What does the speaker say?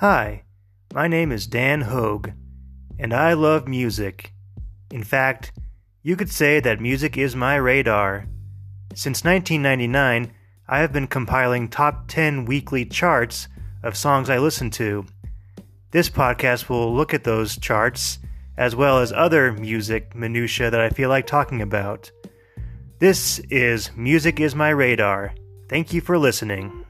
Hi, my name is Dan Hoag, and I love music. In fact, you could say that music is my radar. Since 1999, I have been compiling top 10 weekly charts of songs I listen to. This podcast will look at those charts as well as other music minutiae that I feel like talking about. This is Music is My Radar. Thank you for listening.